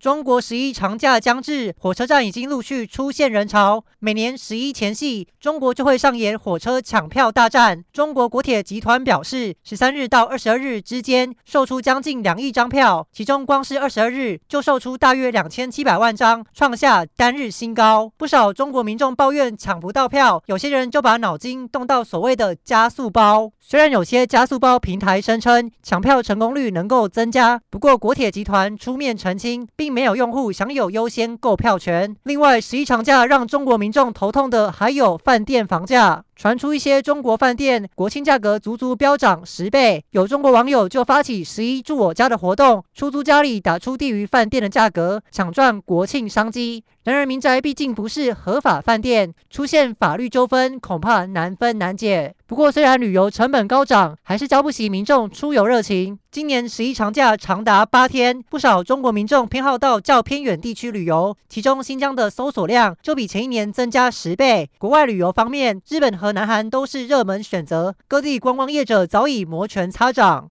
中国十一长假将至，火车站已经陆续出现人潮。每年十一前夕，中国就会上演火车抢票大战。中国国铁集团表示，十三日到二十二日之间售出将近两亿张票，其中光是二十二日就售出大约两千七百万张，创下单日新高。不少中国民众抱怨抢不到票，有些人就把脑筋动到所谓的加速包。虽然有些加速包平台声称抢票成功率能够增加，不过国铁集团出面澄清，并并没有用户享有优先购票权。另外，十一长假让中国民众头痛的还有饭店房价。传出一些中国饭店国庆价格足足飙涨十倍，有中国网友就发起“十一住我家”的活动，出租家里打出低于饭店的价格，抢赚国庆商机。然而，民宅毕竟不是合法饭店，出现法律纠纷恐怕难分难解。不过，虽然旅游成本高涨，还是浇不熄民众出游热情。今年十一长假长达八天，不少中国民众偏好到较偏远地区旅游，其中新疆的搜索量就比前一年增加十倍。国外旅游方面，日本和和南韩都是热门选择，各地观光业者早已摩拳擦掌。